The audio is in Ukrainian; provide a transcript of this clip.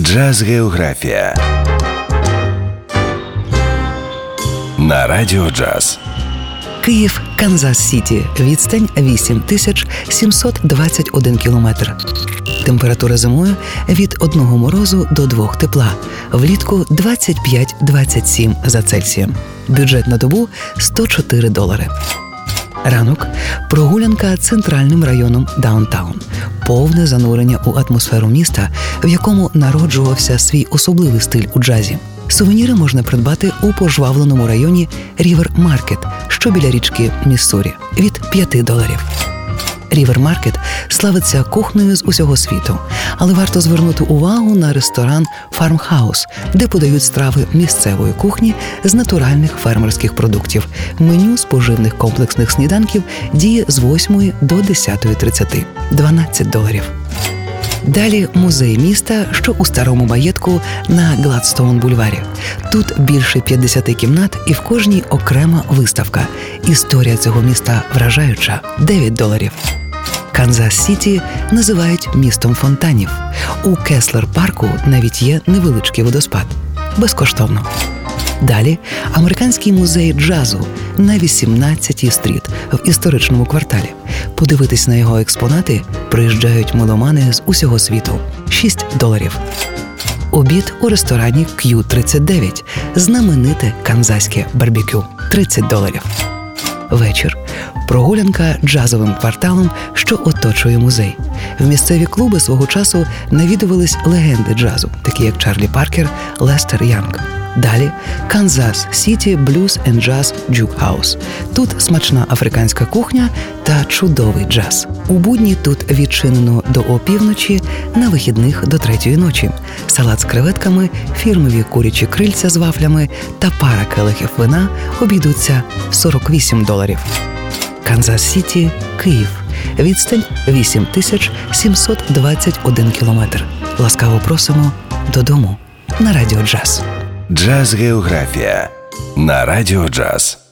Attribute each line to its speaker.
Speaker 1: Джаз Географія на Радіо Джаз.
Speaker 2: Київ, Канзас Сіті. Відстань 8721 кілометр. Температура зимою від одного морозу до двох тепла. Влітку 25-27 за Цельсієм. Бюджет на добу 104 долари. Ранок прогулянка центральним районом Даунтаун, повне занурення у атмосферу міста, в якому народжувався свій особливий стиль у джазі. Сувеніри можна придбати у пожвавленому районі Рівер Маркет, що біля річки Міссурі, від 5 доларів. Рівер Маркет славиться кухнею з усього світу, але варто звернути увагу на ресторан Фармхаус, де подають страви місцевої кухні з натуральних фермерських продуктів. Меню з поживних комплексних сніданків діє з 8 до 10.30 – 12 доларів. Далі музей міста, що у старому маєтку на Гладстоун бульварі. Тут більше 50 кімнат, і в кожній окрема виставка. Історія цього міста вражаюча 9 доларів. Канзас Сіті називають містом фонтанів. У Кеслер парку навіть є невеличкий водоспад безкоштовно. Далі американський музей джазу на 18-й стріт в історичному кварталі. Подивитись на його експонати приїжджають меломани з усього світу 6 доларів. Обід у ресторані Q39 знамените канзаське барбекю 30 доларів. Вечір прогулянка джазовим кварталом, що оточує музей. В місцеві клуби свого часу навідувались легенди джазу, такі як Чарлі Паркер, Лестер Янг. Далі Канзас Сіті Blues and Jazz Juke House. Тут смачна африканська кухня та чудовий джаз. У будні тут відчинено до опівночі, на вихідних до третьої ночі. Салат з креветками, фірмові курячі крильця з вафлями та пара келихів вина обійдуться 48 доларів. Канзас Сіті, Київ. Відстань 8721 кілометр. Ласкаво просимо додому на радіо джаз.
Speaker 1: Джаз Географія на Радіо Джаз.